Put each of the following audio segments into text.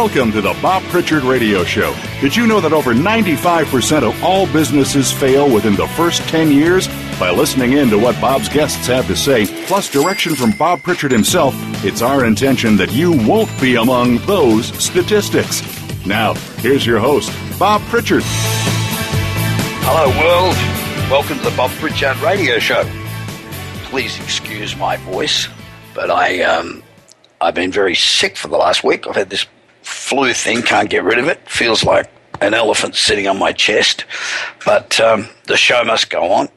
Welcome to the Bob Pritchard Radio Show. Did you know that over 95% of all businesses fail within the first 10 years? By listening in to what Bob's guests have to say, plus direction from Bob Pritchard himself, it's our intention that you won't be among those statistics. Now, here's your host, Bob Pritchard. Hello, world. Welcome to the Bob Pritchard Radio Show. Please excuse my voice, but I um, I've been very sick for the last week. I've had this flu thing, can't get rid of it. Feels like an elephant sitting on my chest. But um, the show must go on.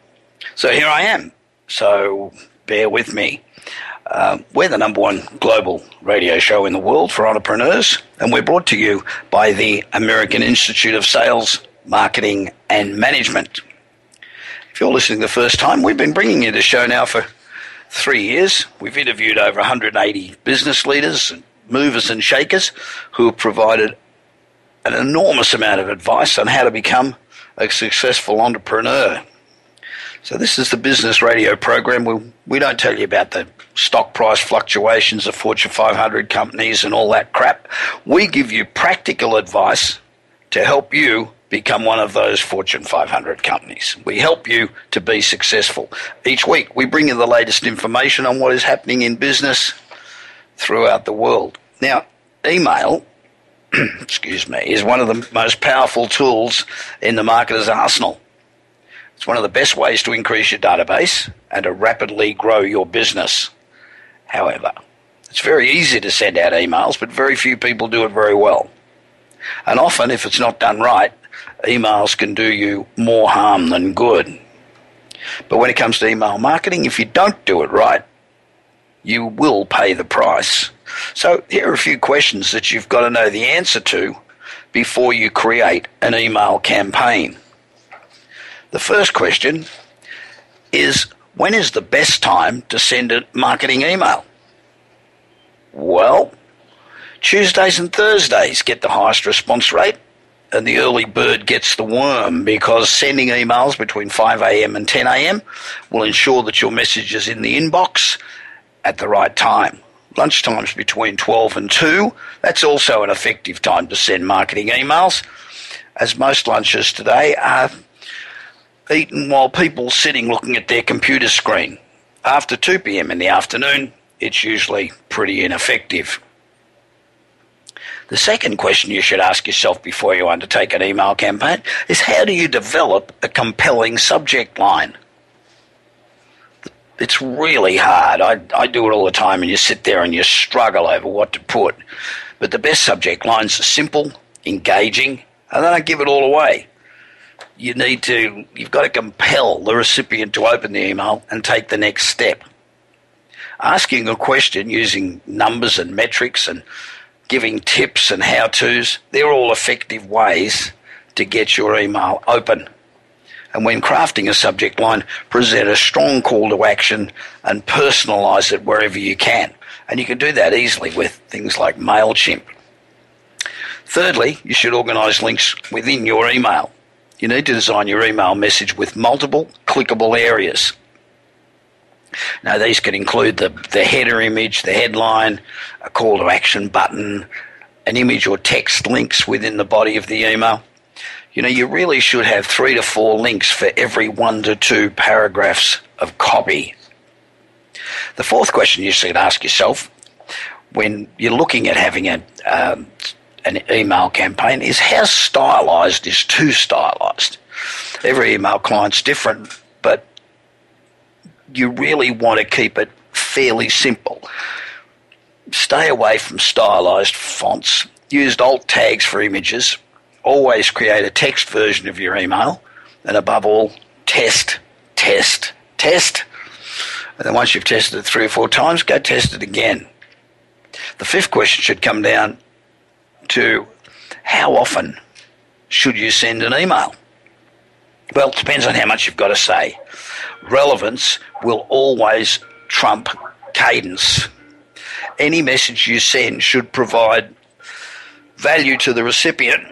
So here I am. So bear with me. Um, we're the number one global radio show in the world for entrepreneurs, and we're brought to you by the American Institute of Sales, Marketing, and Management. If you're listening the first time, we've been bringing you the show now for three years. We've interviewed over 180 business leaders, movers, and shakers who have provided an enormous amount of advice on how to become a successful entrepreneur. So this is the business radio program. We, we don't tell you about the stock price fluctuations of Fortune 500 companies and all that crap. We give you practical advice to help you become one of those Fortune 500 companies. We help you to be successful. Each week, we bring you the latest information on what is happening in business throughout the world. Now, email, excuse me, is one of the most powerful tools in the marketer's arsenal. It's one of the best ways to increase your database and to rapidly grow your business. However, it's very easy to send out emails, but very few people do it very well. And often, if it's not done right, emails can do you more harm than good. But when it comes to email marketing, if you don't do it right, you will pay the price. So here are a few questions that you've got to know the answer to before you create an email campaign. The first question is when is the best time to send a marketing email? Well, Tuesdays and Thursdays get the highest response rate and the early bird gets the worm because sending emails between 5 a.m. and 10 a.m. will ensure that your message is in the inbox at the right time. Lunchtimes between 12 and 2, that's also an effective time to send marketing emails, as most lunches today are eaten while people sitting looking at their computer screen. After 2 p.m. in the afternoon, it's usually pretty ineffective. The second question you should ask yourself before you undertake an email campaign is how do you develop a compelling subject line? It's really hard. I, I do it all the time, and you sit there and you struggle over what to put. But the best subject lines are simple, engaging, and they don't give it all away. You need to, you've got to compel the recipient to open the email and take the next step. Asking a question using numbers and metrics and giving tips and how to's, they're all effective ways to get your email open. And when crafting a subject line, present a strong call to action and personalize it wherever you can. And you can do that easily with things like MailChimp. Thirdly, you should organize links within your email. You need to design your email message with multiple clickable areas. Now, these can include the, the header image, the headline, a call to action button, an image or text links within the body of the email. You know, you really should have three to four links for every one to two paragraphs of copy. The fourth question you should ask yourself when you're looking at having a, um, an email campaign is how stylized is too stylized? Every email client's different, but you really want to keep it fairly simple. Stay away from stylized fonts. Use alt tags for images. Always create a text version of your email. And above all, test, test, test. And then once you've tested it three or four times, go test it again. The fifth question should come down to how often should you send an email? Well, it depends on how much you've got to say relevance will always trump cadence. Any message you send should provide value to the recipient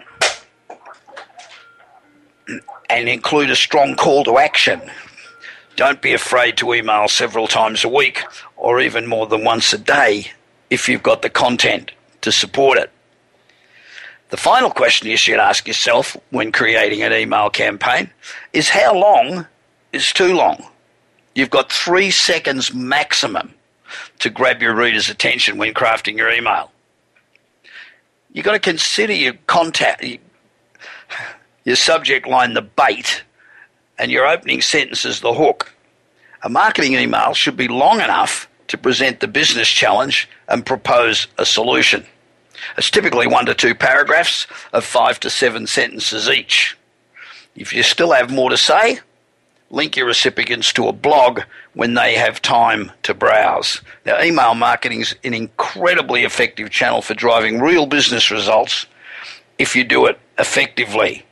and include a strong call to action. Don't be afraid to email several times a week or even more than once a day if you've got the content to support it. The final question you should ask yourself when creating an email campaign is how long is too long? You've got three seconds maximum to grab your reader's attention when crafting your email. You've got to consider your contact, your subject line the bait, and your opening sentence as the hook. A marketing email should be long enough to present the business challenge and propose a solution. It's typically one to two paragraphs of five to seven sentences each. If you still have more to say, link your recipients to a blog when they have time to browse. Now, email marketing is an incredibly effective channel for driving real business results if you do it effectively.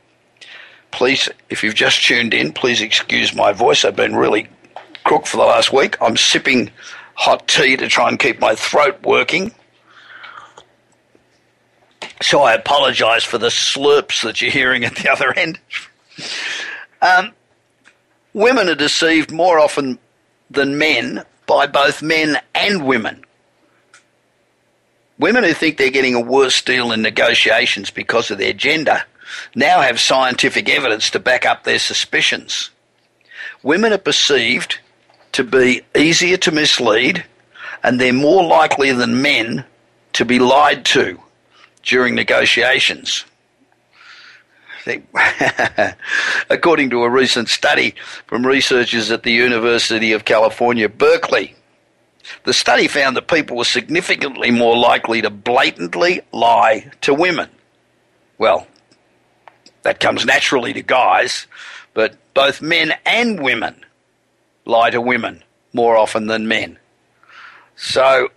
Please, if you've just tuned in, please excuse my voice. I've been really crook for the last week. I'm sipping hot tea to try and keep my throat working. So I apologise for the slurps that you're hearing at the other end. Um, women are deceived more often than men by both men and women. Women who think they're getting a worse deal in negotiations because of their gender now have scientific evidence to back up their suspicions. Women are perceived to be easier to mislead and they're more likely than men to be lied to during negotiations. According to a recent study from researchers at the University of California, Berkeley, the study found that people were significantly more likely to blatantly lie to women. Well, that comes naturally to guys, but both men and women lie to women more often than men. So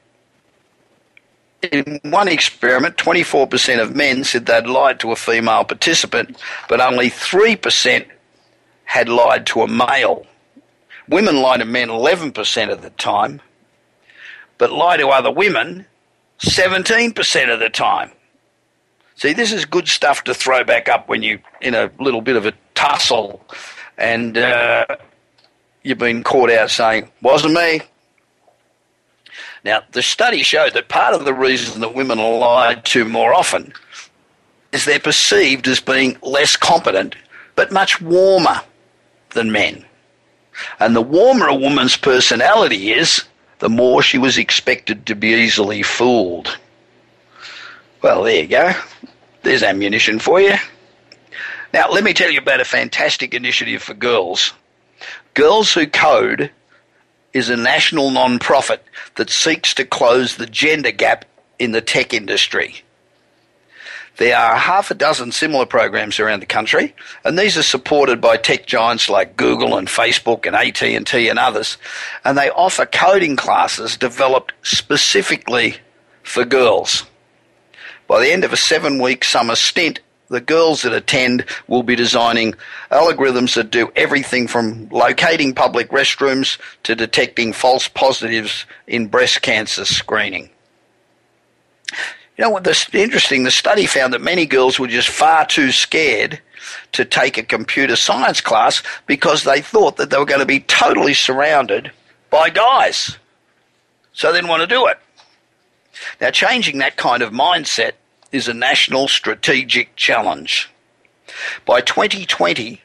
in one experiment, 24% of men said they'd lied to a female participant, but only 3% had lied to a male. Women lie to men 11% of the time, but lie to other women 17% of the time. See, this is good stuff to throw back up when you're in a little bit of a tussle and uh, you've been caught out saying, wasn't me, now, the study showed that part of the reason that women are lied to more often is they're perceived as being less competent, but much warmer than men. And the warmer a woman's personality is, the more she was expected to be easily fooled. Well, there you go. There's ammunition for you. Now, let me tell you about a fantastic initiative for girls. Girls Who Code is a national non-profit that seeks to close the gender gap in the tech industry. There are half a dozen similar programs around the country, and these are supported by tech giants like Google and Facebook and AT&T and others, and they offer coding classes developed specifically for girls. By the end of a seven-week summer stint, the girls that attend will be designing algorithms that do everything from locating public restrooms to detecting false positives in breast cancer screening. You know what? This interesting. The study found that many girls were just far too scared to take a computer science class because they thought that they were going to be totally surrounded by guys. So they didn't want to do it. Now, changing that kind of mindset is a national strategic challenge. By 2020,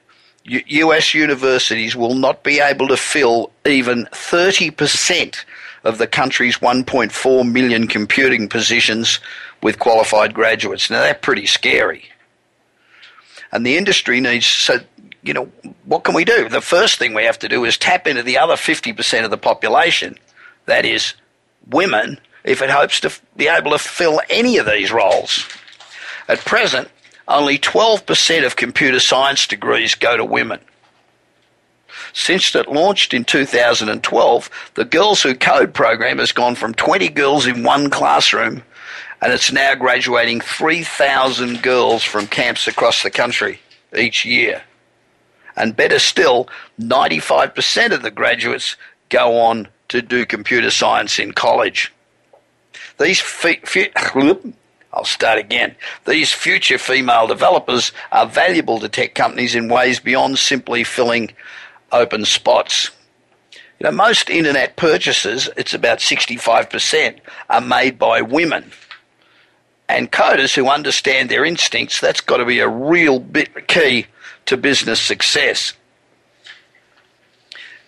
US universities will not be able to fill even 30% of the country's 1.4 million computing positions with qualified graduates. Now, that's pretty scary. And the industry needs, so, you know, what can we do? The first thing we have to do is tap into the other 50% of the population, that is, women if it hopes to be able to fill any of these roles. At present, only 12% of computer science degrees go to women. Since it launched in 2012, the Girls Who Code program has gone from 20 girls in one classroom and it's now graduating 3,000 girls from camps across the country each year. And better still, 95% of the graduates go on to do computer science in college. These fe- fe- I'll start again. These future female developers are valuable to tech companies in ways beyond simply filling open spots. You know, most internet purchases, it's about 65%, are made by women. and coders who understand their instincts, that's got to be a real bit key to business success.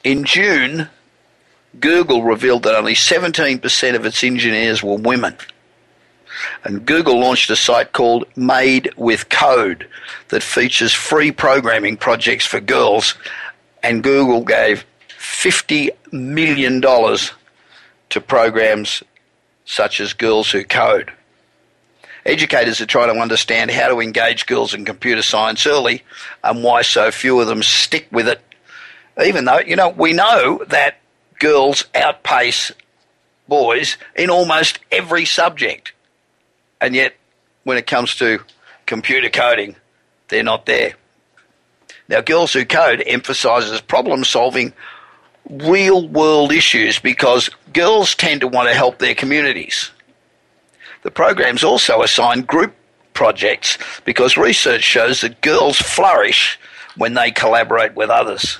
In June, Google revealed that only 17% of its engineers were women. And Google launched a site called Made with Code that features free programming projects for girls. And Google gave $50 million to programs such as Girls Who Code. Educators are trying to understand how to engage girls in computer science early and why so few of them stick with it. Even though, you know, we know that girls outpace boys in almost every subject. And yet, when it comes to computer coding, they're not there. Now, Girls Who Code emphasises problem solving real world issues because girls tend to want to help their communities. The programs also assign group projects because research shows that girls flourish when they collaborate with others.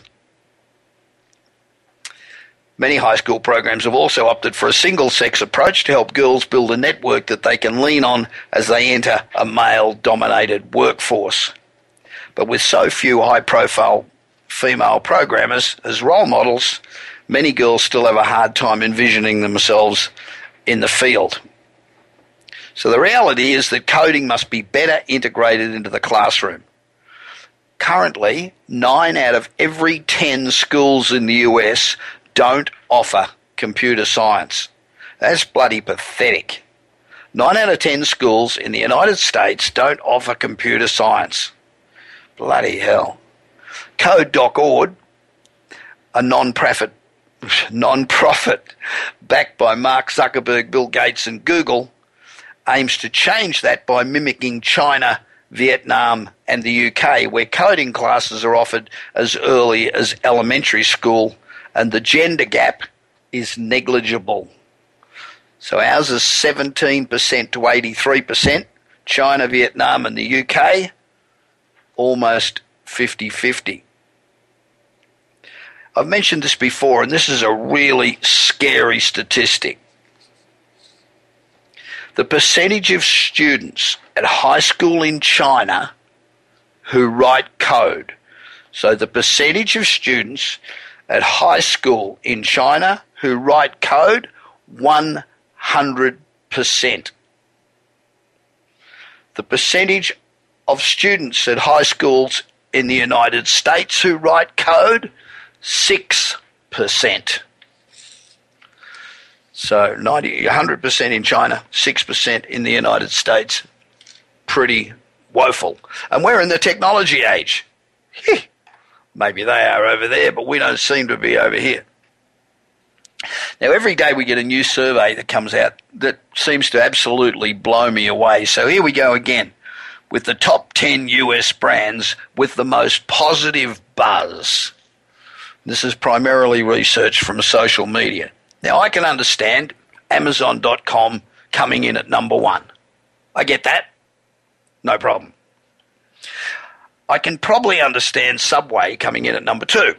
Many high school programs have also opted for a single sex approach to help girls build a network that they can lean on as they enter a male dominated workforce. But with so few high profile female programmers as role models, many girls still have a hard time envisioning themselves in the field. So the reality is that coding must be better integrated into the classroom. Currently, nine out of every 10 schools in the US don't offer computer science. That's bloody pathetic. Nine out of ten schools in the United States don't offer computer science. Bloody hell. Code.org, a non-profit, non-profit backed by Mark Zuckerberg, Bill Gates and Google, aims to change that by mimicking China, Vietnam and the UK where coding classes are offered as early as elementary school and the gender gap is negligible. So ours is 17% to 83%. China, Vietnam, and the UK, almost 50 50. I've mentioned this before, and this is a really scary statistic. The percentage of students at high school in China who write code. So the percentage of students at high school in China who write code 100%. The percentage of students at high schools in the United States who write code 6%. So 90, 100% in China, 6% in the United States. Pretty woeful. And we're in the technology age. Maybe they are over there, but we don't seem to be over here. Now, every day we get a new survey that comes out that seems to absolutely blow me away. So here we go again with the top 10 US brands with the most positive buzz. This is primarily research from social media. Now, I can understand Amazon.com coming in at number one. I get that. No problem. I can probably understand Subway coming in at number two.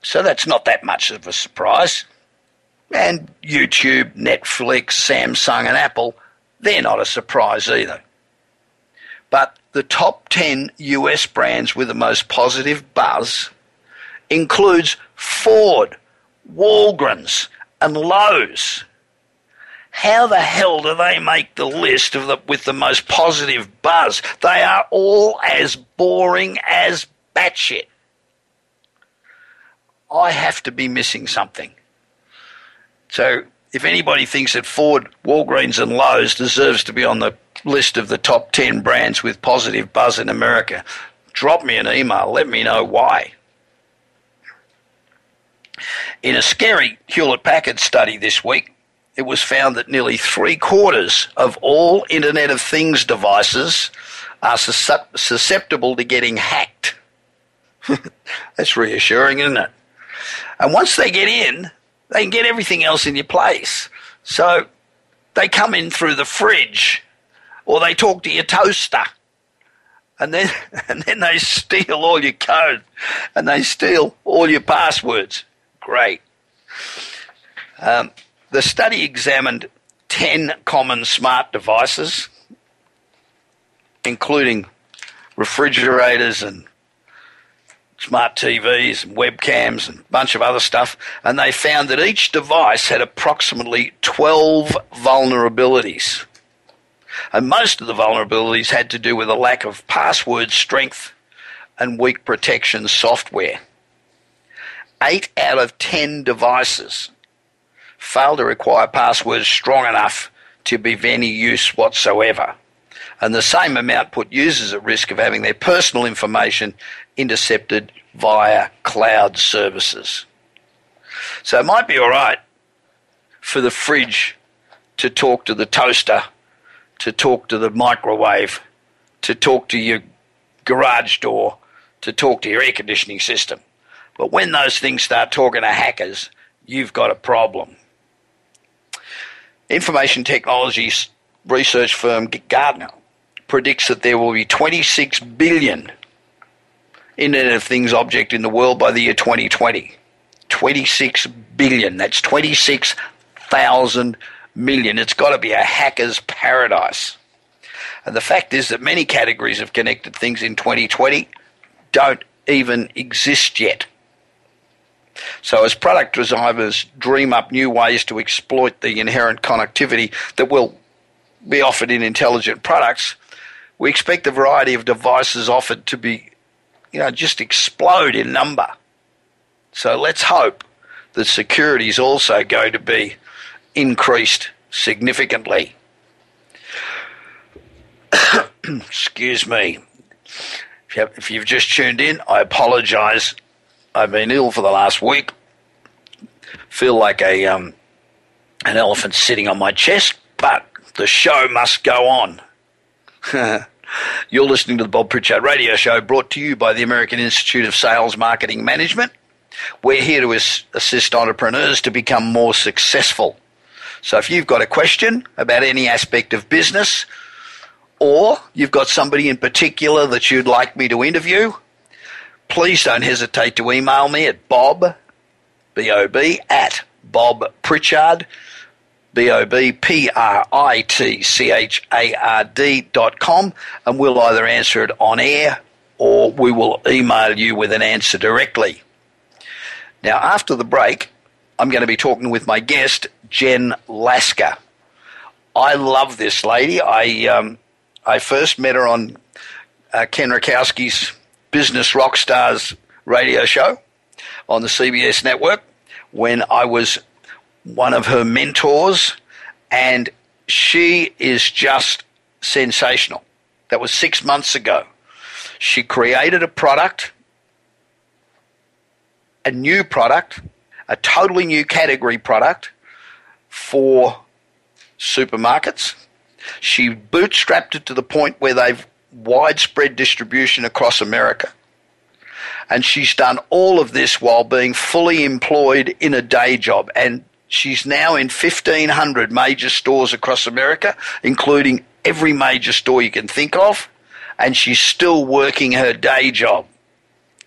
So that's not that much of a surprise. And YouTube, Netflix, Samsung, and Apple, they're not a surprise either. But the top 10 US brands with the most positive buzz includes Ford, Walgreens, and Lowe's. How the hell do they make the list of the with the most positive buzz? They are all as boring as batshit. I have to be missing something. So if anybody thinks that Ford, Walgreens, and Lowe's deserves to be on the list of the top 10 brands with positive buzz in America, drop me an email. Let me know why. In a scary Hewlett Packard study this week, it was found that nearly three quarters of all Internet of Things devices are susceptible to getting hacked. That's reassuring, isn't it? And once they get in, they can get everything else in your place. So they come in through the fridge or they talk to your toaster. And then, and then they steal all your code and they steal all your passwords. Great. Um, the study examined 10 common smart devices, including refrigerators and smart TVs and webcams and a bunch of other stuff, and they found that each device had approximately 12 vulnerabilities. And most of the vulnerabilities had to do with a lack of password strength and weak protection software. Eight out of 10 devices fail to require passwords strong enough to be of any use whatsoever. And the same amount put users at risk of having their personal information intercepted via cloud services. So it might be all right for the fridge to talk to the toaster, to talk to the microwave, to talk to your garage door, to talk to your air conditioning system. But when those things start talking to hackers, you've got a problem. Information technology research firm Gartner predicts that there will be 26 billion Internet of Things object in the world by the year 2020. 26 billion. That's 26,000 million. It's got to be a hacker's paradise. And the fact is that many categories of connected things in 2020 don't even exist yet. So, as product designers dream up new ways to exploit the inherent connectivity that will be offered in intelligent products, we expect the variety of devices offered to be, you know, just explode in number. So let's hope that security is also going to be increased significantly. Excuse me. If you've just tuned in, I apologise. I've been ill for the last week. Feel like a um, an elephant sitting on my chest, but the show must go on. You're listening to the Bob Pritchard Radio Show, brought to you by the American Institute of Sales Marketing Management. We're here to assist entrepreneurs to become more successful. So if you've got a question about any aspect of business, or you've got somebody in particular that you'd like me to interview, please don't hesitate to email me at bob, B-O-B, at Bob Pritchard, B-O-B-P-R-I-T-C-H-A-R-D dot com, and we'll either answer it on air or we will email you with an answer directly. Now, after the break, I'm going to be talking with my guest, Jen Laska. I love this lady. I, um, I first met her on uh, Ken Rutkowski's Business Rockstars radio show on the CBS network when I was one of her mentors, and she is just sensational. That was six months ago. She created a product, a new product, a totally new category product for supermarkets. She bootstrapped it to the point where they've widespread distribution across America. And she's done all of this while being fully employed in a day job. And She's now in 1,500 major stores across America, including every major store you can think of, and she's still working her day job.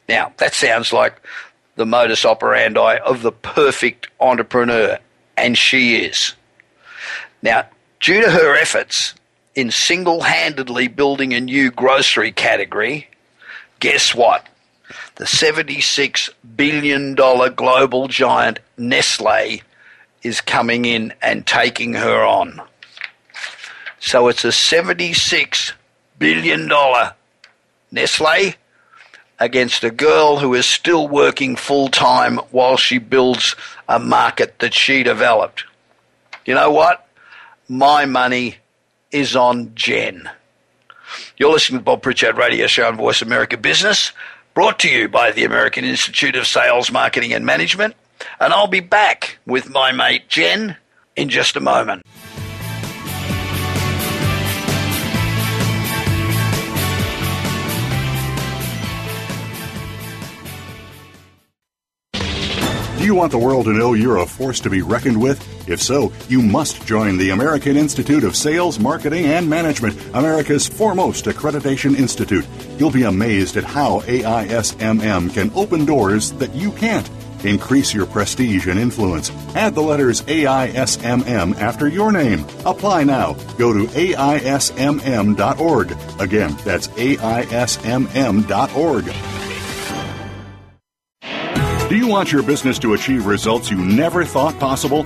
Now, that sounds like the modus operandi of the perfect entrepreneur, and she is. Now, due to her efforts in single handedly building a new grocery category, guess what? The $76 billion global giant Nestle is coming in and taking her on. So it's a $76 billion Nestle against a girl who is still working full time while she builds a market that she developed. You know what? My money is on Jen. You're listening to Bob Pritchard Radio Show on Voice America Business, brought to you by the American Institute of Sales, Marketing and Management and I'll be back with my mate Jen in just a moment. Do you want the world to know you're a force to be reckoned with? If so, you must join the American Institute of Sales, Marketing, and Management, America's foremost accreditation institute. You'll be amazed at how AISMM can open doors that you can't. Increase your prestige and influence. Add the letters AISMM after your name. Apply now. Go to AISMM.org. Again, that's AISMM.org. Do you want your business to achieve results you never thought possible?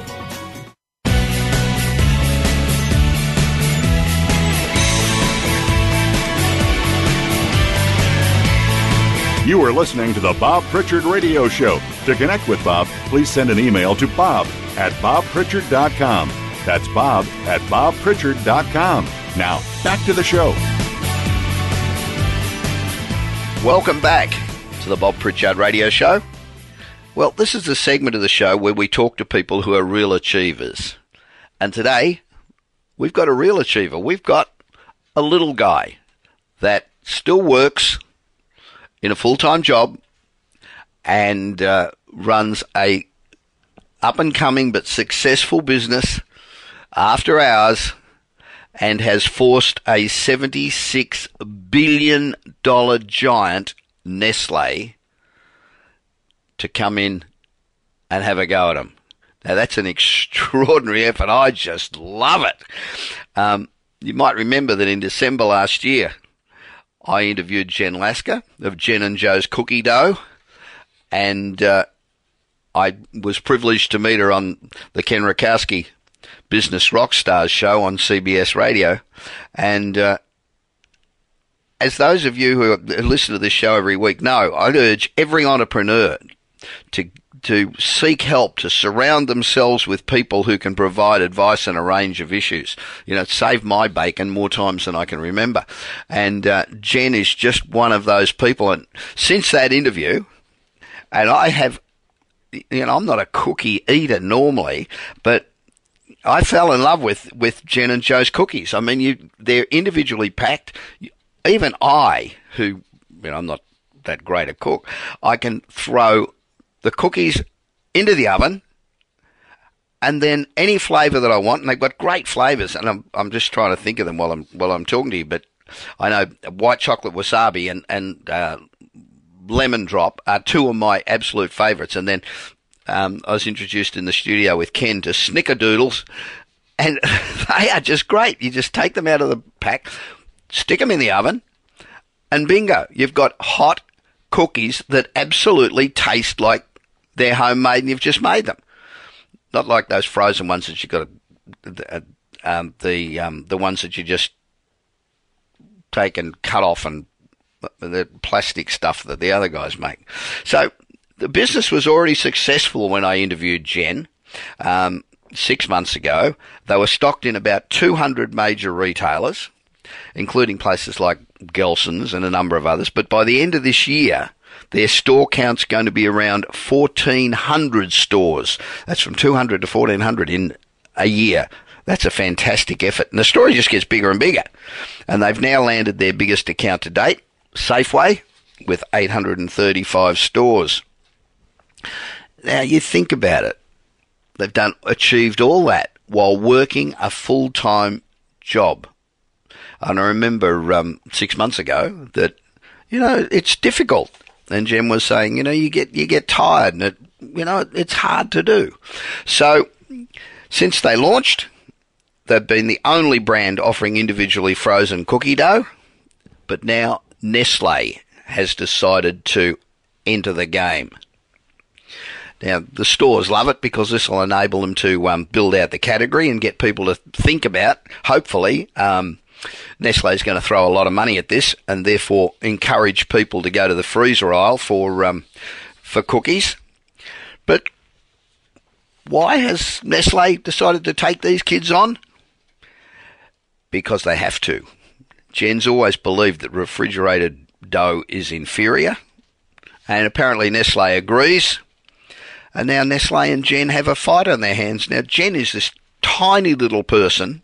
You are listening to the Bob Pritchard Radio Show. To connect with Bob, please send an email to bob at bobpritchard.com. That's bob at bobpritchard.com. Now, back to the show. Welcome back to the Bob Pritchard Radio Show. Well, this is the segment of the show where we talk to people who are real achievers. And today, we've got a real achiever. We've got a little guy that still works in a full time job and uh, runs a up and coming but successful business after hours and has forced a $76 billion giant Nestle to come in and have a go at him. Now that's an extraordinary effort. I just love it. Um, you might remember that in December last year, I interviewed Jen Laska of Jen and Joe's Cookie Dough, and uh, I was privileged to meet her on the Ken Rutkowski Business Rock Stars show on CBS Radio, and uh, as those of you who listen to this show every week know, I urge every entrepreneur to to seek help, to surround themselves with people who can provide advice on a range of issues. You know, save my bacon more times than I can remember. And uh, Jen is just one of those people. And since that interview, and I have, you know, I'm not a cookie eater normally, but I fell in love with, with Jen and Joe's cookies. I mean, you, they're individually packed. Even I, who, you know, I'm not that great a cook, I can throw the cookies into the oven and then any flavour that I want, and they've got great flavours, and I'm I'm just trying to think of them while I'm while I'm talking to you. But I know white chocolate wasabi and and uh, lemon drop are two of my absolute favourites. And then um, I was introduced in the studio with Ken to snickerdoodles, and they are just great. You just take them out of the pack, stick them in the oven, and bingo, you've got hot cookies that absolutely taste like they're homemade and you've just made them. Not like those frozen ones that you've got to, um, the um, the ones that you just take and cut off and the plastic stuff that the other guys make. So the business was already successful when I interviewed Jen. Um, six months ago, they were stocked in about 200 major retailers, including places like Gelson's and a number of others. But by the end of this year, their store count's going to be around 1,400 stores. That's from 200 to 1,400 in a year. That's a fantastic effort. And the story just gets bigger and bigger. And they've now landed their biggest account to date, Safeway, with 835 stores. Now you think about it. They've done achieved all that while working a full time job. And I remember um, six months ago that you know it's difficult and Jen was saying, you know, you get you get tired, and it, you know, it's hard to do. So, since they launched, they've been the only brand offering individually frozen cookie dough, but now Nestle has decided to enter the game. Now, the stores love it because this will enable them to um, build out the category and get people to think about, hopefully, um, Nestle is going to throw a lot of money at this, and therefore encourage people to go to the freezer aisle for um, for cookies. But why has Nestle decided to take these kids on? Because they have to. Jen's always believed that refrigerated dough is inferior, and apparently Nestle agrees. And now Nestle and Jen have a fight on their hands. Now Jen is this tiny little person,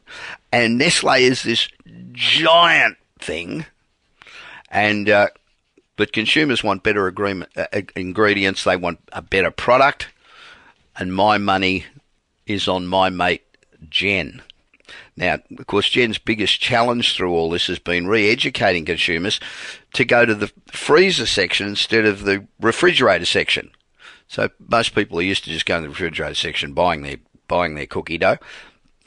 and Nestle is this giant thing. And uh, but consumers want better agreement, uh, ingredients. They want a better product, and my money is on my mate Jen. Now, of course, Jen's biggest challenge through all this has been re-educating consumers to go to the freezer section instead of the refrigerator section. So most people are used to just going to the refrigerator section, buying their buying their cookie dough,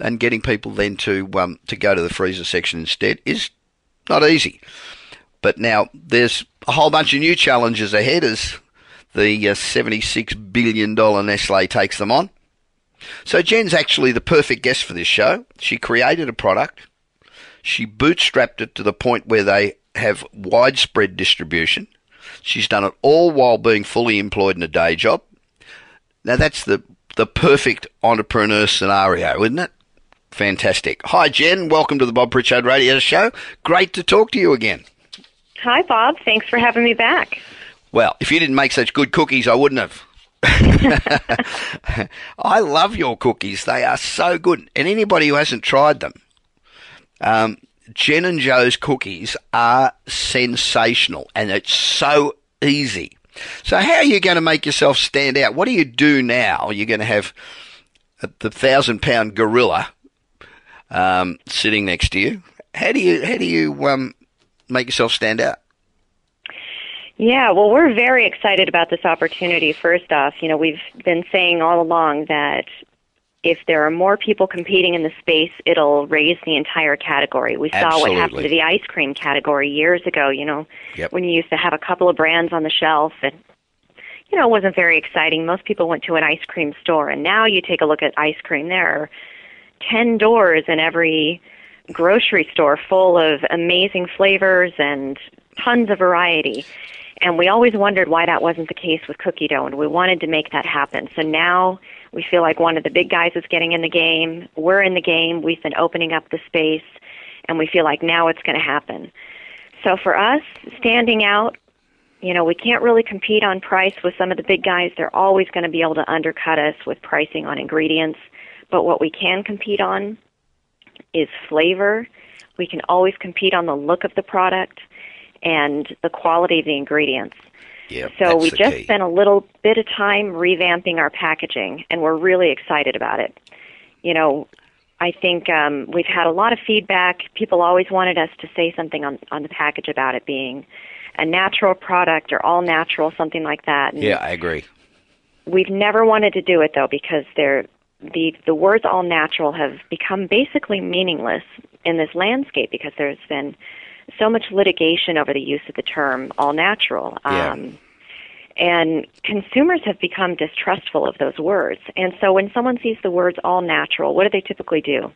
and getting people then to um, to go to the freezer section instead is not easy. But now there's a whole bunch of new challenges ahead as the uh, $76 billion Nestle takes them on. So Jen's actually the perfect guest for this show. She created a product. She bootstrapped it to the point where they have widespread distribution. She's done it all while being fully employed in a day job. Now that's the the perfect entrepreneur scenario, isn't it? Fantastic. Hi Jen, welcome to the Bob Pritchard Radio Show. Great to talk to you again. Hi Bob, thanks for having me back. Well, if you didn't make such good cookies, I wouldn't have. I love your cookies. They are so good. And anybody who hasn't tried them, um, Jen and Joe's cookies are sensational and it's so easy. So, how are you going to make yourself stand out? What do you do now? You're going to have the thousand pound gorilla um, sitting next to you. How do you how do you um, make yourself stand out? Yeah, well, we're very excited about this opportunity. First off, you know, we've been saying all along that if there are more people competing in the space, it'll raise the entire category. We Absolutely. saw what happened to the ice cream category years ago, you know, yep. when you used to have a couple of brands on the shelf and you know, it wasn't very exciting. Most people went to an ice cream store and now you take a look at ice cream there are 10 doors in every grocery store full of amazing flavors and tons of variety. And we always wondered why that wasn't the case with cookie dough, and we wanted to make that happen. So now we feel like one of the big guys is getting in the game. We're in the game. We've been opening up the space, and we feel like now it's going to happen. So for us, standing out, you know, we can't really compete on price with some of the big guys. They're always going to be able to undercut us with pricing on ingredients. But what we can compete on is flavor. We can always compete on the look of the product and the quality of the ingredients. Yep, so we just key. spent a little bit of time revamping our packaging, and we're really excited about it. You know, I think um, we've had a lot of feedback. People always wanted us to say something on on the package about it being a natural product or all natural, something like that. And yeah, I agree. We've never wanted to do it though because they're the the words all natural have become basically meaningless in this landscape because there's been so much litigation over the use of the term all natural. Yeah. Um, and consumers have become distrustful of those words. And so when someone sees the words all natural, what do they typically do?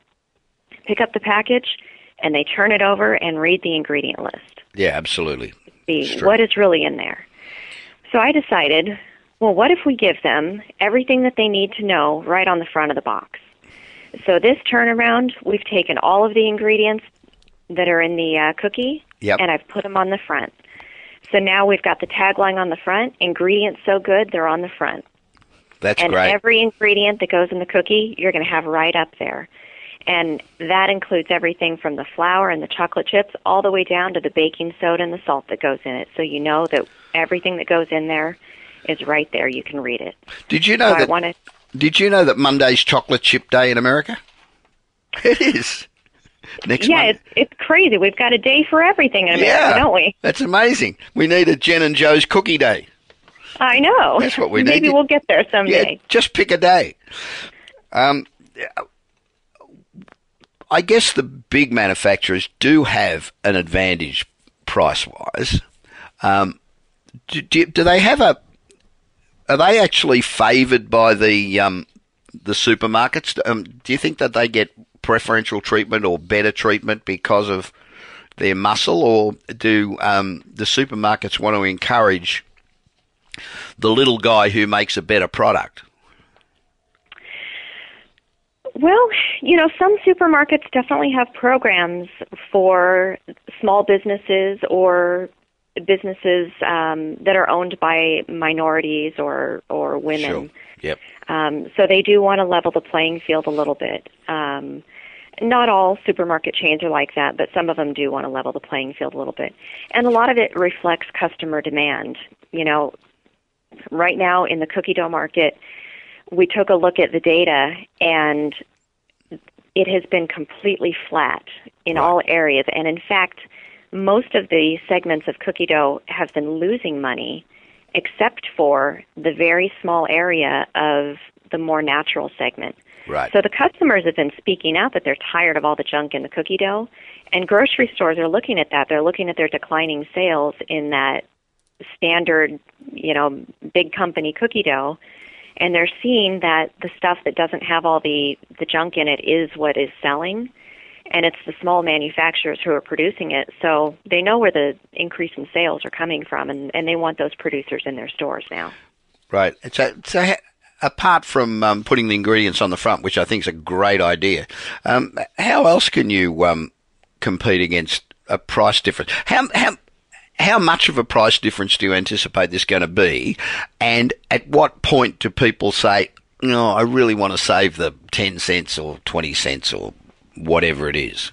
Pick up the package and they turn it over and read the ingredient list. Yeah, absolutely. See what is really in there. So I decided, well, what if we give them everything that they need to know right on the front of the box? So this turnaround, we've taken all of the ingredients that are in the uh, cookie, Yep. and I've put them on the front. So now we've got the tagline on the front. Ingredients so good, they're on the front. That's great. and great. every ingredient that goes in the cookie, you're going to have right up there. And that includes everything from the flour and the chocolate chips all the way down to the baking soda and the salt that goes in it. So you know that everything that goes in there is right there. You can read it. Did you know so I that? wanted, Did you know that Monday's chocolate chip day in America? It is. Next yeah, Monday. it's it's crazy. We've got a day for everything in America, yeah, don't we? That's amazing. We need a Jen and Joe's cookie day. I know. That's what we Maybe need. we'll get there Yeah, someday. just pick a day. Um, I guess the big manufacturers do have an advantage price wise. Um, do, do, do they have a? Are they actually favoured by the um, the supermarkets? Um, do you think that they get preferential treatment or better treatment because of their muscle, or do um, the supermarkets want to encourage the little guy who makes a better product? Well, you know, some supermarkets definitely have programs for small businesses or businesses um, that are owned by minorities or or women. Sure. Yep. Um, so they do want to level the playing field a little bit. Um, not all supermarket chains are like that, but some of them do want to level the playing field a little bit. And a lot of it reflects customer demand. You know, right now in the cookie dough market, we took a look at the data and it has been completely flat in all areas. And in fact, most of the segments of cookie dough have been losing money except for the very small area of the more natural segment. Right. So the customers have been speaking out that they're tired of all the junk in the cookie dough, and grocery stores are looking at that. They're looking at their declining sales in that standard, you know, big company cookie dough, and they're seeing that the stuff that doesn't have all the the junk in it is what is selling and it's the small manufacturers who are producing it. So they know where the increase in sales are coming from, and, and they want those producers in their stores now. Right. So, so apart from um, putting the ingredients on the front, which I think is a great idea, um, how else can you um, compete against a price difference? How, how, how much of a price difference do you anticipate this going to be? And at what point do people say, no, I really want to save the 10 cents or 20 cents or whatever it is?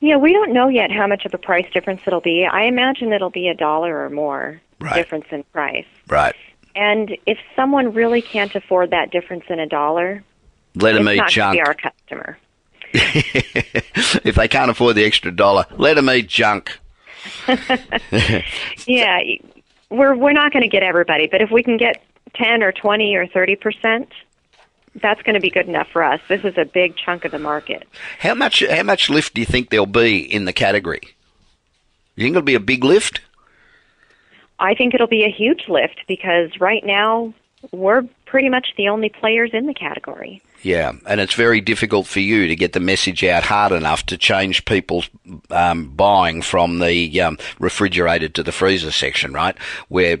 Yeah, we don't know yet how much of a price difference it'll be. I imagine it'll be a dollar or more Right. difference in price. Right. And if someone really can't afford that difference in a dollar, Let them eat not junk. be our customer. if they can't afford the extra dollar, let them eat junk. Yeah, we're we're not going to get everybody, but if we can get 10 or 20 or 30 percent, that's going to be good enough for us. This is a big chunk of the market. How much how much lift do you think there'll be in the category? You think it'll be a big lift? I think it'll be a huge lift because right now we're pretty much the only players in the category. Yeah, and it's very difficult for you to get the message out hard enough to change people's um, buying from the um, refrigerated to the freezer section, right? Where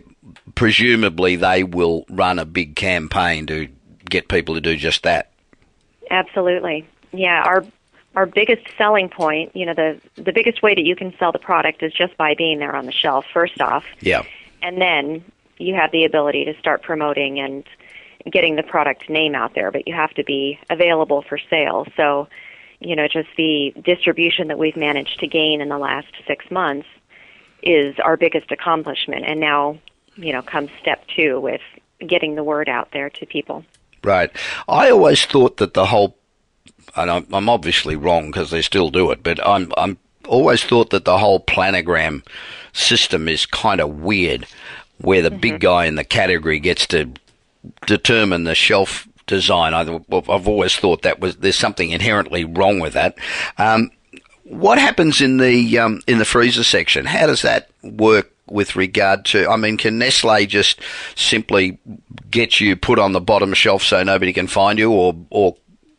presumably they will run a big campaign to get people to do just that. Absolutely. Yeah, our our biggest selling point, you know, the the biggest way that you can sell the product is just by being there on the shelf first off. Yeah. And then you have the ability to start promoting and getting the product name out there, but you have to be available for sale. So, you know, just the distribution that we've managed to gain in the last 6 months is our biggest accomplishment. And now, you know, comes step 2 with getting the word out there to people. Right. I always thought that the whole, and I'm, I'm obviously wrong because they still do it, but I'm I'm always thought that the whole planogram system is kind of weird, where the big guy in the category gets to determine the shelf design. I, I've always thought that was there's something inherently wrong with that. Um, what happens in the um, in the freezer section? How does that work with regard to? I mean, can Nestle just simply get you put on the bottom shelf so nobody can find you, or or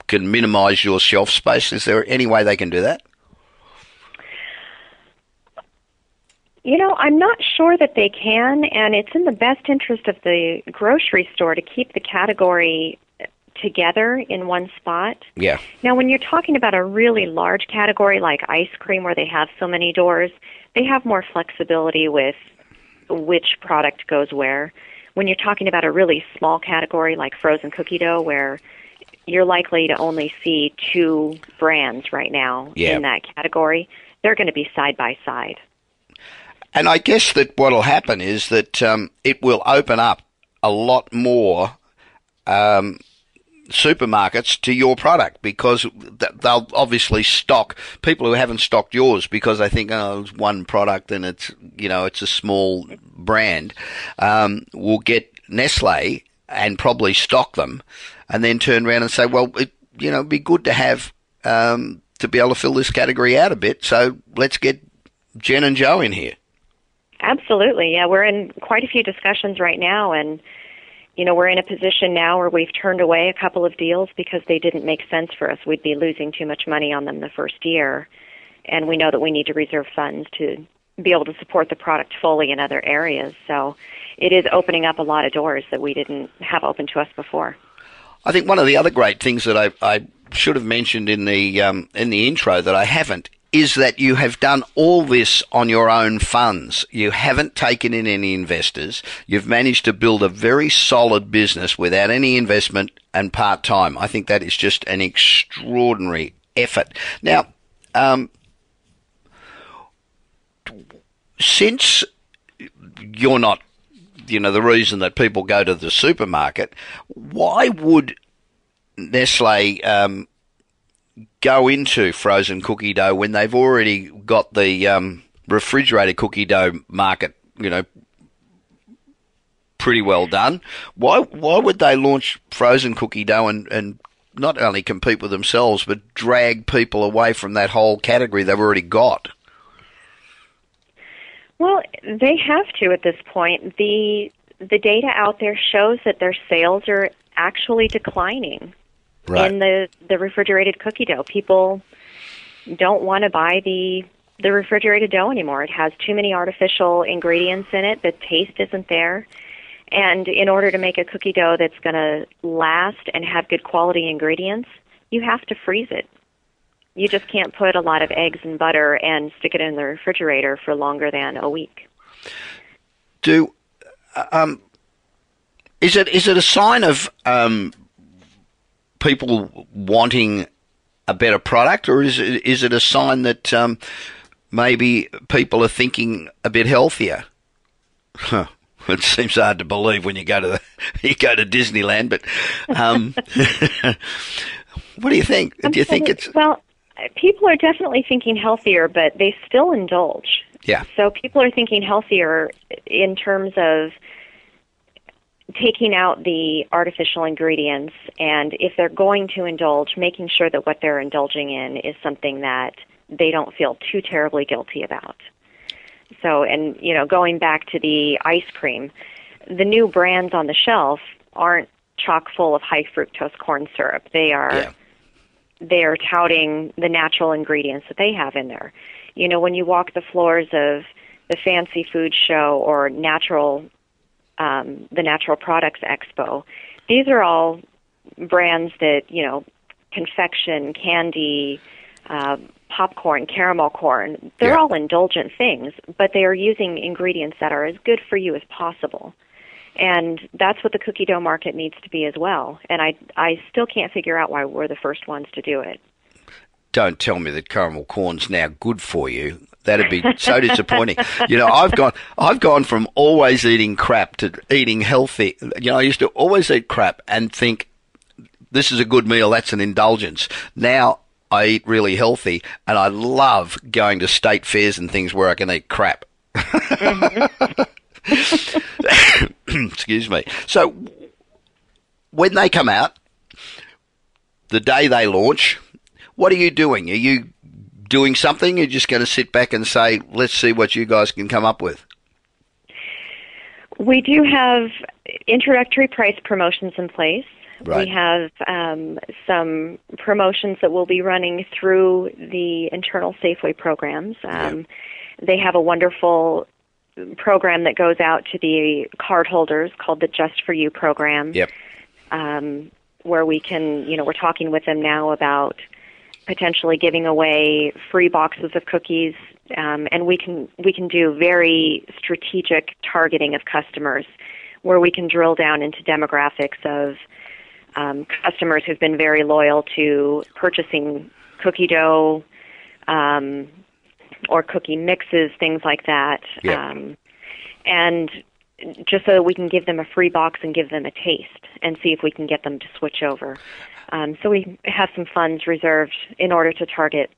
can minimise your shelf space? Is there any way they can do that? You know, I'm not sure that they can, and it's in the best interest of the grocery store to keep the category together in one spot. Yeah. Now, when you're talking about a really large category like ice cream where they have so many doors, they have more flexibility with which product goes where. When you're talking about a really small category like frozen cookie dough where you're likely to only see two brands right now Yeah. in that category, they're going to be side by side. And I guess that what'll happen is that um, it will open up a lot more um, supermarkets to your product because they'll obviously stock people who haven't stocked yours because they think oh it's one product and it's you know it's a small brand um, will get Nestle and probably stock them and then turn around and say well it you know it'd be good to have um, to be able to fill this category out a bit so let's get Jen and Joe in here. Absolutely. Yeah, we're in quite a few discussions right now and you know, we're in a position now where we've turned away a couple of deals because they didn't make sense for us. We'd be losing too much money on them the first year, and we know that we need to reserve funds to be able to support the product fully in other areas. So it is opening up a lot of doors that we didn't have open to us before. I think one of the other great things that I, I should have mentioned in the um, in the intro that I haven't is that you have done all this on your own funds. You haven't taken in any investors. You've managed to build a very solid business without any investment and part time. I think that is just an extraordinary effort. Now, um, since you're not, you know, the reason that people go to the supermarket, why would Nestle um, go into frozen cookie dough when they've already got the um, refrigerated cookie dough market, you know, pretty well done. Why why would they launch frozen cookie dough and, and not only compete with themselves but drag people away from that whole category they've already got? Well, they have to at this point. The the data out there shows that their sales are actually declining Right. in the the refrigerated cookie dough. People don't want to buy the the refrigerated dough anymore. It has too many artificial ingredients in it. The taste isn't there. And in order to make a cookie dough that's going to last and have good quality ingredients, you have to freeze it. You just can't put a lot of eggs and butter and stick it in the refrigerator for longer than a week. Do um, is it is it a sign of um, people wanting a better product, or is it is it a sign that um, maybe people are thinking a bit healthier? Huh. It seems hard to believe when you go to the, you go to Disneyland, but um, what do you think? Do you think it's well? People are definitely thinking healthier, but they still indulge. yeah? So people are thinking healthier in terms of taking out the artificial ingredients and if they're going to indulge, making sure that what they're indulging in is something that they don't feel too terribly guilty about. So, and you know, going back to the ice cream, the new brands on the shelf aren't chock full of high fructose corn syrup. They are Yeah. they are touting the natural ingredients that they have in there. You know, when you walk the floors of the fancy food show or natural, um, the Natural Products Expo, these are all brands that you know, confection, candy, uh, popcorn, caramel corn. They're Yeah. all indulgent things, but they are using ingredients that are as good for you as possible. And that's what the cookie dough market needs to be as well. And I I still can't figure out why we're the first ones to do it. don't tell me that caramel corn's now good for you. That'd be so disappointing. You know, I've gone, I've gone from always eating crap to eating healthy. You know, I used to always eat crap and think this is a good meal. That's an indulgence. Now I eat really healthy and I love going to state fairs and things where I can eat crap. Excuse me. So when they come out, the day they launch, what are you doing? Are you doing something? You're just going to sit back and say, let's see what you guys can come up with. We do have introductory price promotions in place. Right. We have um, some promotions that we'll be running through the internal Safeway programs. Um, They have a wonderful program that goes out to the cardholders called the Just for You program. Yep. um, where we can, you know, we're talking with them now about potentially giving away free boxes of cookies, um, and we can we can do very strategic targeting of customers, where we can drill down into demographics of um, customers who've been very loyal to purchasing cookie dough. Um, or cookie mixes, things like that. Um, and just so that we can give them a free box and give them a taste and see if we can get them to switch over. Um, so we have some funds reserved in order to target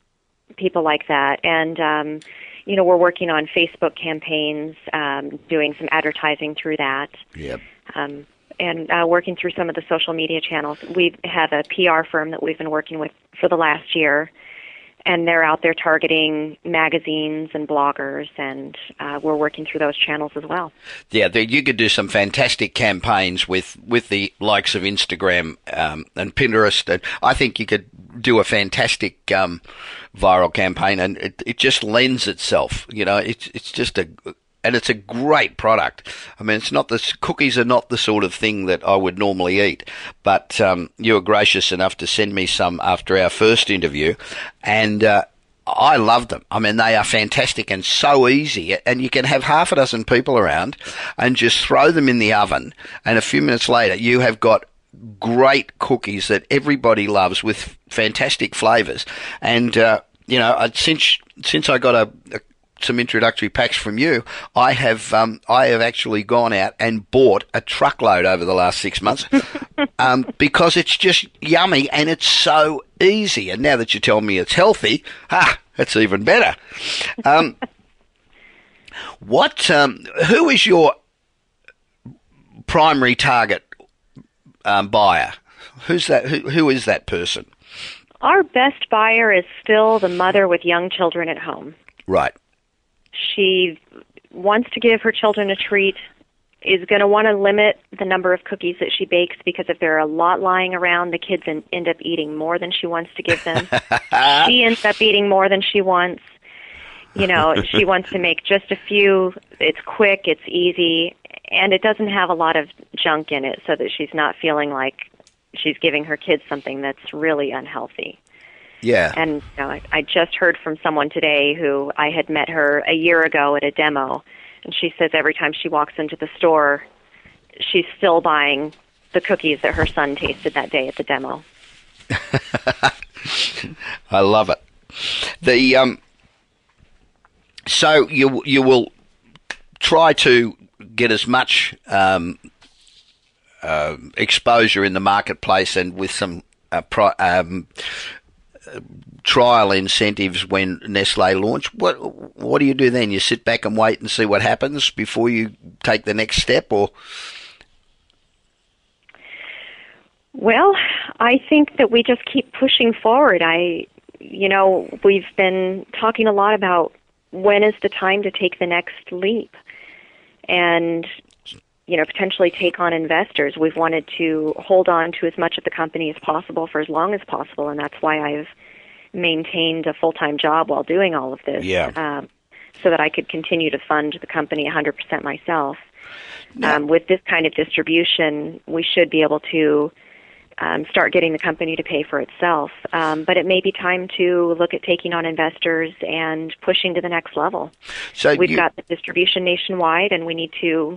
people like that. And, um, you know, we're working on Facebook campaigns, um, doing some advertising through that. Yep. Um, and uh, working through some of the social media channels. We have a PR firm that we've been working with for the last year, and they're out there targeting magazines and bloggers, and uh, we're working through those channels as well. Yeah, you could do some fantastic campaigns with, with the likes of Instagram um, and Pinterest. And I think you could do a fantastic um, viral campaign, and it, it just lends itself. You know, it's it's just a and it's a great product. I mean, it's not the cookies are not the sort of thing that I would normally eat, but um, you were gracious enough to send me some after our first interview, and. Uh, I love them. I mean, they are fantastic and so easy. And you can have half a dozen people around and just throw them in the oven. And a few minutes later, you have got great cookies that everybody loves with fantastic flavors. And, uh, you know, since, since I got a, a some introductory packs from you, I have um, I have actually gone out and bought a truckload over the last six months um, because it's just yummy and it's so easy. And now that you tell me it's healthy, ah, it's even better. Um, what? Um, who is your primary target um, buyer? Who's that? Who, who is that person? Our best buyer is still the mother with young children at home. Right. She wants to give her children a treat, is going to want to limit the number of cookies that she bakes because if there are a lot lying around, the kids end up eating more than she wants to give them. she ends up eating more than she wants. You know, she wants to make just a few. It's quick, it's easy, and it doesn't have a lot of junk in it so that she's not feeling like she's giving her kids something that's really unhealthy. Yeah. And you know, I, I just heard from someone today who I had met her a year ago at a demo, and she says every time she walks into the store, she's still buying the cookies that her son tasted that day at the demo. I love it. The um, so you you will try to get as much um, uh, exposure in the marketplace and with some uh, pro, um, trial incentives when Nestle launch. What what do you do then? You sit back and wait and see what happens before you take the next step, or? Well, I think that we just keep pushing forward. I, you know, we've been talking a lot about when is the time to take the next leap, and you know, potentially take on investors. We've wanted to hold on to as much of the company as possible for as long as possible, and that's why I've maintained a full time job while doing all of this. Yeah. Um, so that I could continue to fund the company 100% myself. Um, with this kind of distribution, we should be able to um, start getting the company to pay for itself. Um, but it may be time to look at taking on investors and pushing to the next level. So we've you, got the distribution nationwide, and we need to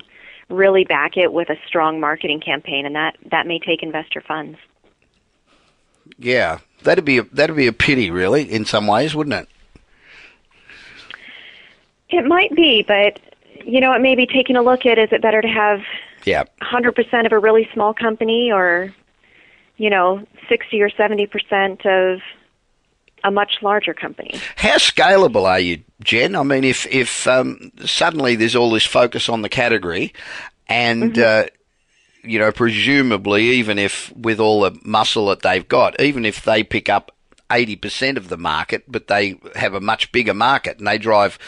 really back it with a strong marketing campaign, and that that may take investor funds. Yeah, that'd be a, that'd be a pity, really, in some ways, wouldn't it? It might be, but you know, it may be taking a look at is it better to have yeah 100% of a really small company or you know 60 or 70% of a much larger company. How scalable are you, Jen? I mean, if if um, suddenly there's all this focus on the category, and mm-hmm. uh, you know, presumably, even if with all the muscle that they've got, even if they pick up 80% of the market, but they have a much bigger market and they drive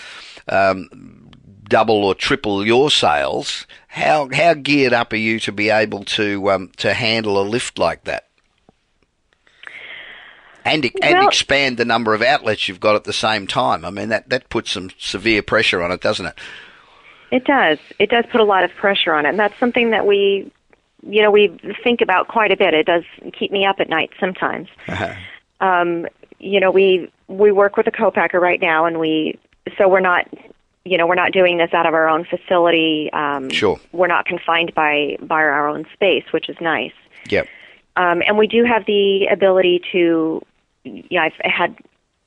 um, double or triple your sales, how how geared up are you to be able to um, to handle a lift like that? And and well, expand the number of outlets you've got at the same time. I mean that that puts some severe pressure on it, doesn't it? It does. It does put a lot of pressure on it, and that's something that we, you know, we think about quite a bit. It does keep me up at night sometimes. Uh-huh. Um, you know, we we work with a co-packer right now, and we so we're not. You know, we're not doing this out of our own facility. Um, sure. We're not confined by by our own space, which is nice. Yep. Um, and we do have the ability to you know, I've had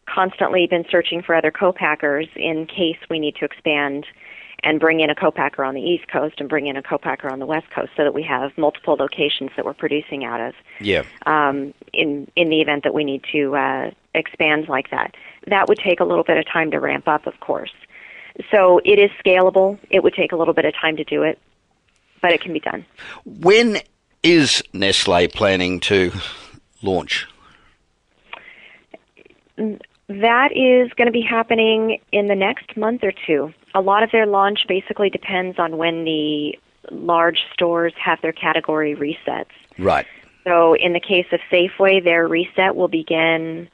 constantly been searching for other co-packers in case we need to expand and bring in a co-packer on the East Coast and bring in a co-packer on the West Coast so that we have multiple locations that we're producing out of. Yeah. Um, in in the event that we need to uh, expand like that, that would take a little bit of time to ramp up, of course. So it is scalable. It would take a little bit of time to do it, but it can be done. When is Nestle planning to launch? That is going to be happening in the next month or two. A lot of their launch basically depends on when the large stores have their category resets. Right. So, in the case of Safeway, their reset will begin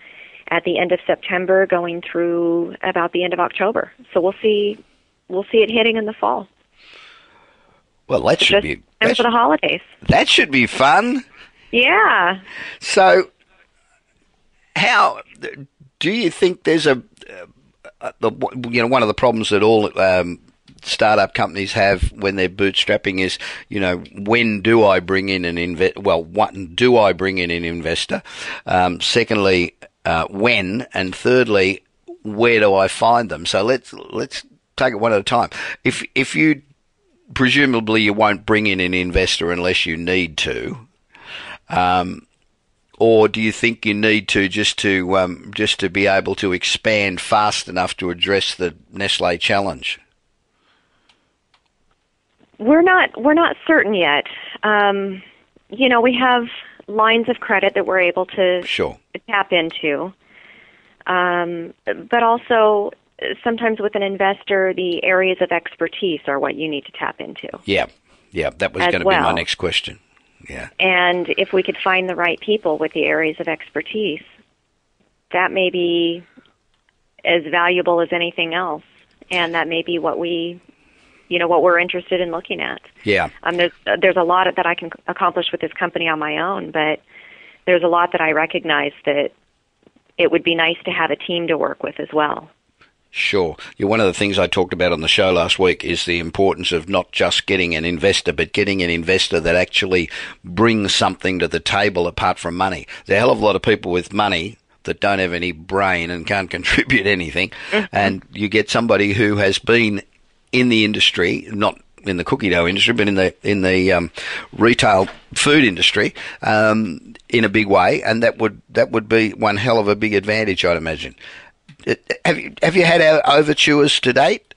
at the end of September, going through about the end of October. So we'll see, we'll see it hitting in the fall. Well, that should Just be time that, for the holidays. that should be fun. Yeah. So, how do you think there's a uh, the you know one of the problems that all um, startup companies have when they're bootstrapping is you know when do I bring in an invest? Well, what do I bring in an investor? Um, secondly, uh, when, and thirdly, where do I find them? So let's let's take it one at a time. If if you presumably you won't bring in an investor unless you need to. Um, or do you think you need to just to um, just to be able to expand fast enough to address the Nestle challenge? We're not we're not certain yet. Um, you know, we have lines of credit that we're able to Sure. tap into, um, but also sometimes with an investor, the areas of expertise are what you need to tap into. Yeah, yeah. That was going to be my next question. Yeah, And if we could find the right people with the areas of expertise, that may be as valuable as anything else, and that may be what we, you know, what we're interested in looking at. yeah. Um, there's there's a lot that I can accomplish with this company on my own, but there's a lot that I recognize that it would be nice to have a team to work with as well. Sure. Yeah, one of the things I talked about on the show last week is the importance of not just getting an investor, but getting an investor that actually brings something to the table apart from money. There's a hell of a lot of people with money that don't have any brain and can't contribute anything. And you get somebody who has been in the industry, not in the cookie dough industry, but in the in the um, retail food industry um, in a big way, and that would that would be one hell of a big advantage, I'd imagine. Have you have you had our overtures to date?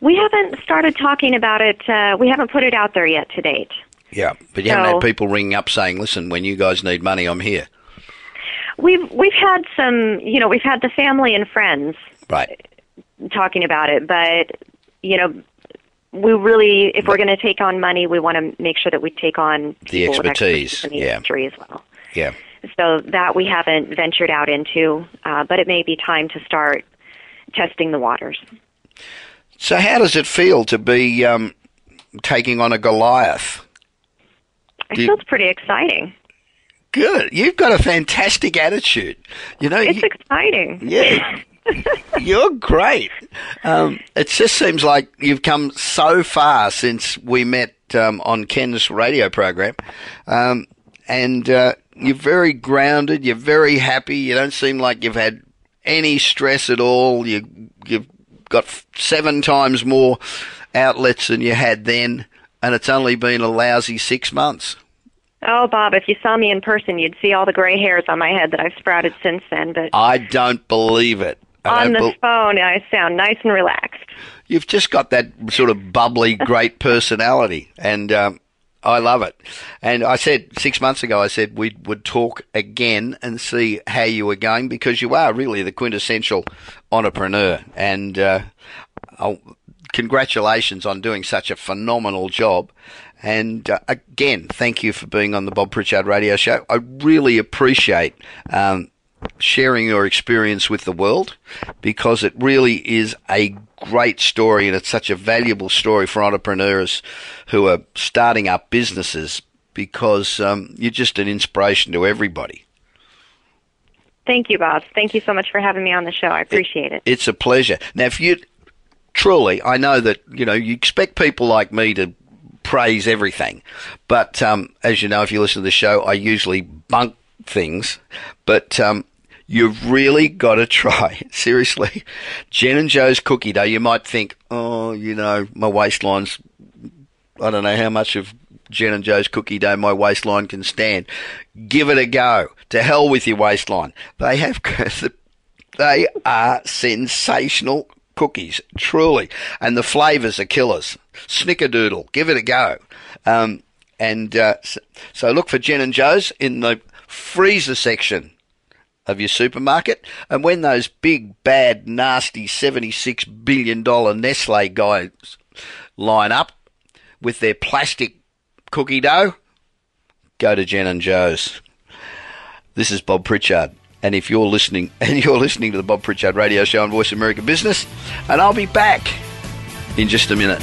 We haven't started talking about it. Uh, we haven't put it out there yet to date. Yeah, but you haven't had people ringing up saying, "Listen, when you guys need money, I'm here." We've we've had some, you know, we've had the family and friends Right. talking about it, but you know, we really, if we're going to take on money, we want to make sure that we take on The expertise, in the yeah. industry as well. Yeah. So that we haven't ventured out into, uh, but it may be time to start testing the waters. So, how does it feel to be um, taking on a Goliath? It you- feels pretty exciting. Good. You've got a fantastic attitude. You know, It's you- exciting. Yeah. You're great. Um, it just seems like you've come so far since we met um, on Ken's radio program. Um, and uh, you're very grounded. You're very happy. You don't seem like you've had any stress at all. You, you've got seven times more outlets than you had then. And it's only been a lousy six months. Oh, Bob, if you saw me in person, you'd see all the gray hairs on my head that I've sprouted since then. But I don't believe it. I on the bel- phone, I sound nice and relaxed. You've just got that sort of bubbly, great personality, and um, I love it. And I said six months ago, I said we would talk again and see how you were going because you are really the quintessential entrepreneur. And uh, oh, congratulations on doing such a phenomenal job. And uh, again, thank you for being on the Bob Pritchard Radio Show. I really appreciate. Um, sharing your experience with the world because it really is a great story and it's such a valuable story for entrepreneurs who are starting up businesses because um, you're just an inspiration to everybody. Thank you, Bob. Thank you so much for having me on the show. I appreciate it. It's a pleasure. Now, if you truly, I know that you know you expect people like me to praise everything, but um, as you know, if you listen to the show, I usually bunk things, but um, you've really got to try. Seriously, Jen and Joe's cookie dough. You might think, oh, you know, my waistline's. I don't know how much of Jen and Joe's cookie dough my waistline can stand. Give it a go. To hell with your waistline. They have. They are sensational cookies, truly, and the flavors are killers. Snickerdoodle, give it a go. Um, and uh, so look for Jen and Joe's in the freezer section of your supermarket. And when those big, bad, nasty $76 billion Nestle guys line up with their plastic cookie dough, go to Jen and Joe's. This is Bob Pritchard. And if you're listening, and you're listening to the Bob Pritchard Radio Show on Voice America Business, and I'll be back in just a minute.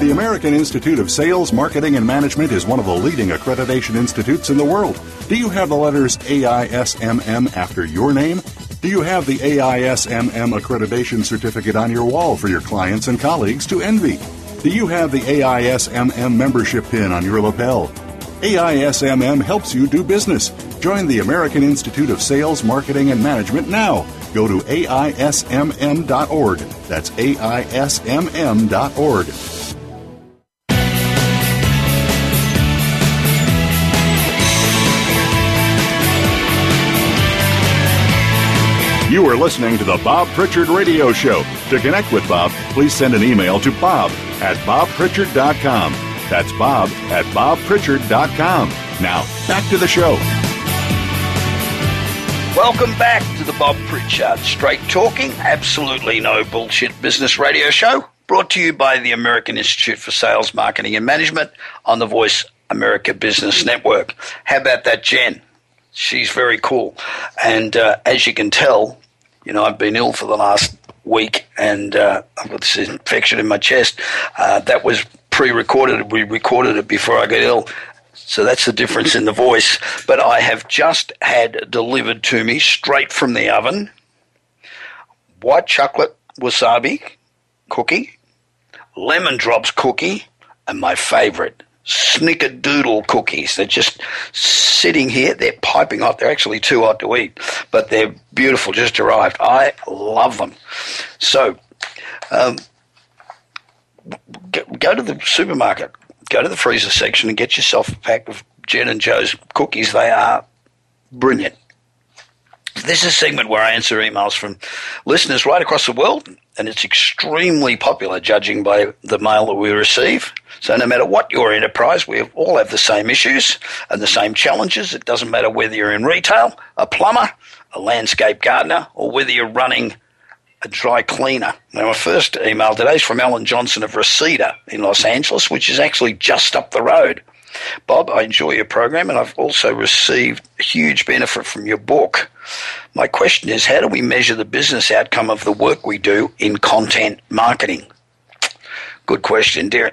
The American Institute of Sales, Marketing, and Management is one of the leading accreditation institutes in the world. Do you have the letters AISMM after your name? Do you have the AISMM accreditation certificate on your wall for your clients and colleagues to envy? Do you have the AISMM membership pin on your lapel? AISMM helps you do business. Join the American Institute of Sales, Marketing, and Management now. Go to AISMM.org. That's AISMM.org. are listening to the Bob Pritchard Radio Show. To connect with Bob, please send an email to bob at bobpritchard.com. That's bob at bobpritchard.com. Now, back to the show. Welcome back to the Bob Pritchard Straight Talking, absolutely no bullshit business radio show, brought to you by the American Institute for Sales, Marketing and Management on the Voice America Business Network. How about that, Jen? she's very cool. And uh, as you can tell, you know, I've been ill for the last week and uh, I've got this infection in my chest. Uh, that was pre recorded. We recorded it before I got ill. So that's the difference in the voice. But I have just had delivered to me straight from the oven white chocolate wasabi cookie, lemon drops cookie, and my favorite, snickerdoodle cookies. They're just sitting here. They're piping hot. They're actually too hot to eat, but they're beautiful. Just arrived. I love them. So, um, go, go to the supermarket, go to the freezer section, and get yourself a pack of Jen and Joe's cookies. They are brilliant. This is a segment where I answer emails from listeners right across the world, and it's extremely popular judging by the mail that we receive. So no matter what your enterprise, we all have the same issues and the same challenges. It doesn't matter whether you're in retail, a plumber, a landscape gardener, or whether you're running a dry cleaner. Now, my first email today is from Alan Johnson of Reseda in Los Angeles, which is actually just up the road. Bob, I enjoy your program and I've also received huge benefit from your book. My question is how do we measure the business outcome of the work we do in content marketing? Good question, dear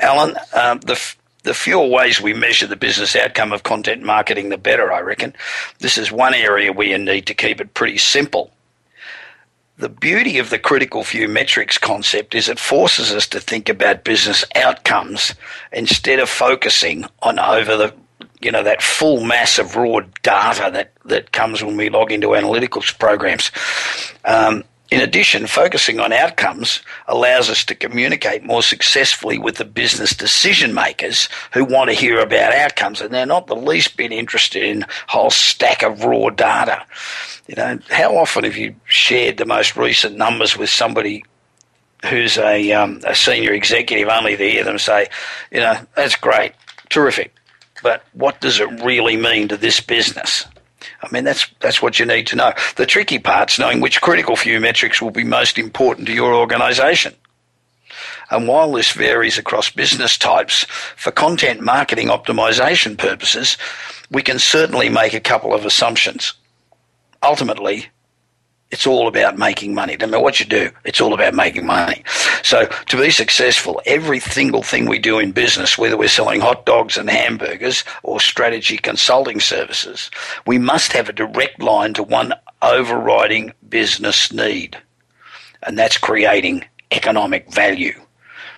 Alan. Um, the the fewer ways we measure the business outcome of content marketing, the better, I reckon. This is one area where you need to keep it pretty simple. The beauty of the critical few metrics concept is it forces us to think about business outcomes instead of focusing on over the you know that full mass of raw data that, that comes when we log into analytics programs. Um, in addition, focusing on outcomes allows us to communicate more successfully with the business decision makers who want to hear about outcomes and they're not the least bit interested in a whole stack of raw data. You know, how often have you shared the most recent numbers with somebody who's a, um, a senior executive only to hear them say, you know, that's great, terrific, but what does it really mean to this business? I mean, that's that's what you need to know. The tricky part's knowing which critical few metrics will be most important to your organisation. And while this varies across business types, for content marketing optimization purposes, we can certainly make a couple of assumptions. Ultimately, it's all about making money. No matter what you do, it's all about making money. So to be successful, every single thing we do in business, whether we're selling hot dogs and hamburgers or strategy consulting services, we must have a direct line to one overriding business need. And that's creating economic value.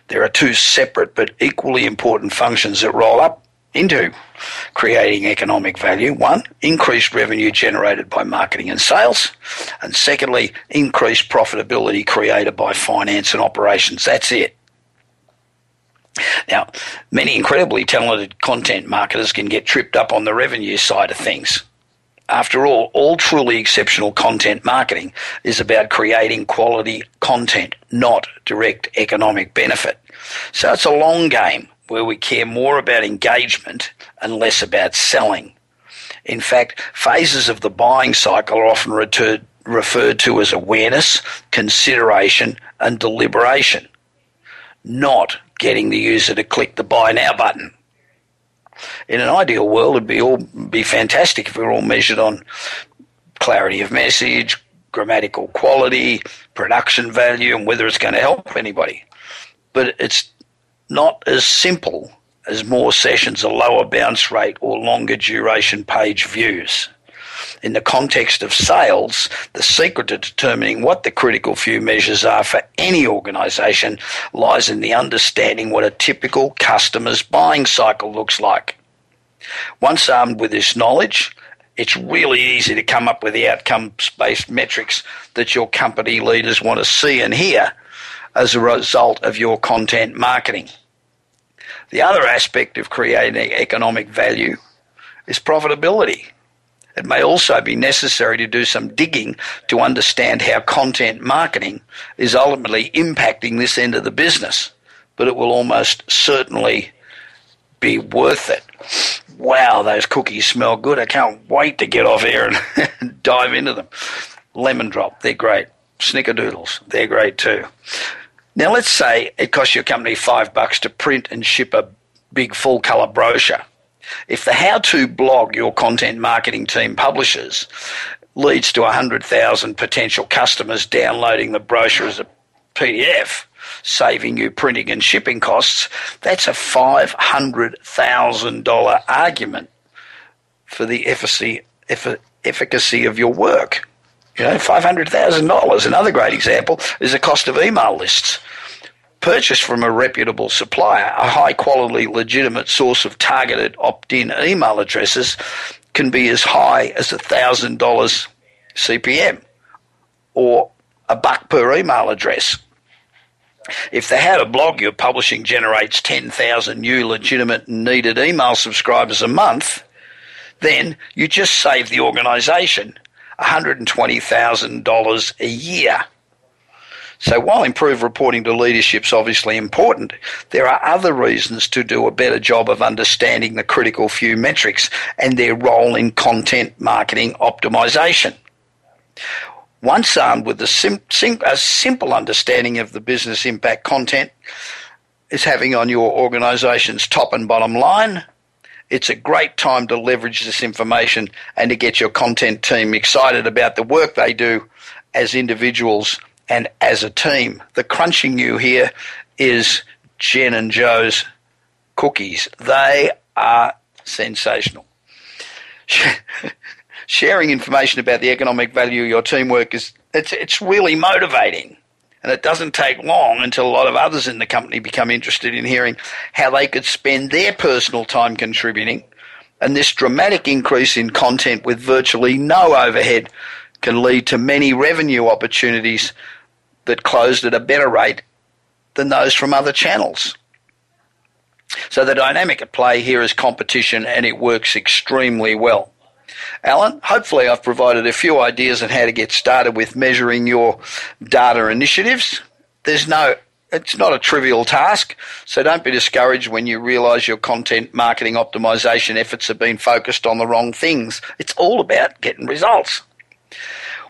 There are two separate but equally important functions that roll up into creating economic value. One, increased revenue generated by marketing and sales. And secondly, increased profitability created by finance and operations. That's it. Now, many incredibly talented content marketers can get tripped up on the revenue side of things. After all, all truly exceptional content marketing is about creating quality content, not direct economic benefit. So it's a long game where we care more about engagement and less about selling. In fact, phases of the buying cycle are often referred, to as awareness, consideration, and deliberation, not getting the user to click the buy now button. In an ideal world, it'd be all be fantastic if we were all measured on clarity of message, grammatical quality, production value, and whether it's going to help anybody. But it's not as simple as more sessions, a lower bounce rate, or longer duration page views. In the context of sales, the secret to determining what the critical few measures are for any organisation lies in the understanding what a typical customer's buying cycle looks like. Once armed with this knowledge, it's really easy to come up with the outcomes based metrics that your company leaders want to see and hear as a result of your content marketing. The other aspect of creating economic value is profitability. It may also be necessary to do some digging to understand how content marketing is ultimately impacting this end of the business, but it will almost certainly be worth it. Wow, those cookies smell good. I can't wait to get off here and dive into them. Lemon drop, they're great. Snickerdoodles, they're great too. Now, let's say it costs your company five bucks to print and ship a big full color brochure. If the how to blog your content marketing team publishes leads to 100,000 potential customers downloading the brochure as a PDF, saving you printing and shipping costs, that's a $500,000 argument for the efficacy, efficacy of your work. You know, $500,000. Another great example is the cost of email lists. Purchased from a reputable supplier, a high quality, legitimate source of targeted opt in email addresses can be as high as $1,000 CPM or a buck per email address. If the How to Blog you're publishing generates 10,000 new legitimate and needed email subscribers a month, then you just save the organisation $120,000 a year. So while improved reporting to leadership is obviously important, there are other reasons to do a better job of understanding the critical few metrics and their role in content marketing optimization. Once armed with a, sim- sim- a simple understanding of the business impact content is having on your organization's top and bottom line, it's a great time to leverage this information and to get your content team excited about the work they do as individuals and as a team. The crunching you here is Jen and Joe's cookies. They are sensational. sharing information about the economic value of your teamwork is it's it's really motivating. And it doesn't take long until a lot of others in the company become interested in hearing how they could spend their personal time contributing. And this dramatic increase in content with virtually no overhead can lead to many revenue opportunities that closed at a better rate than those from other channels. So the dynamic at play here is competition and it works extremely well. Alan, hopefully I've provided a few ideas on how to get started with measuring your data initiatives. There's no it's not a trivial task, so don't be discouraged when you realize your content marketing optimization efforts have been focused on the wrong things. It's all about getting results.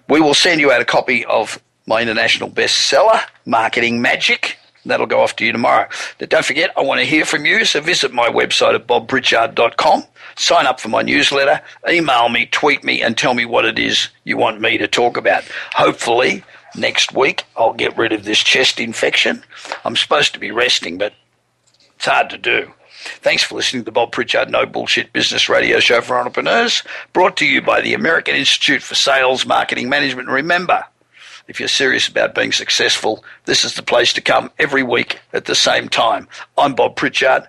We will send you out a copy of my international bestseller, Marketing Magic. That'll go off to you tomorrow. But don't forget, I want to hear from you, so visit my website at bobpritchard.com sign up for my newsletter, email me, tweet me, and tell me what it is you want me to talk about. Hopefully, next week I'll get rid of this chest infection. I'm supposed to be resting, but it's hard to do. Thanks for listening to the Bob Pritchard No Bullshit Business Radio Show for Entrepreneurs, brought to you by the American Institute for Sales, Marketing Management. Remember, if you're serious about being successful, this is the place to come every week at the same time. I'm Bob Pritchard.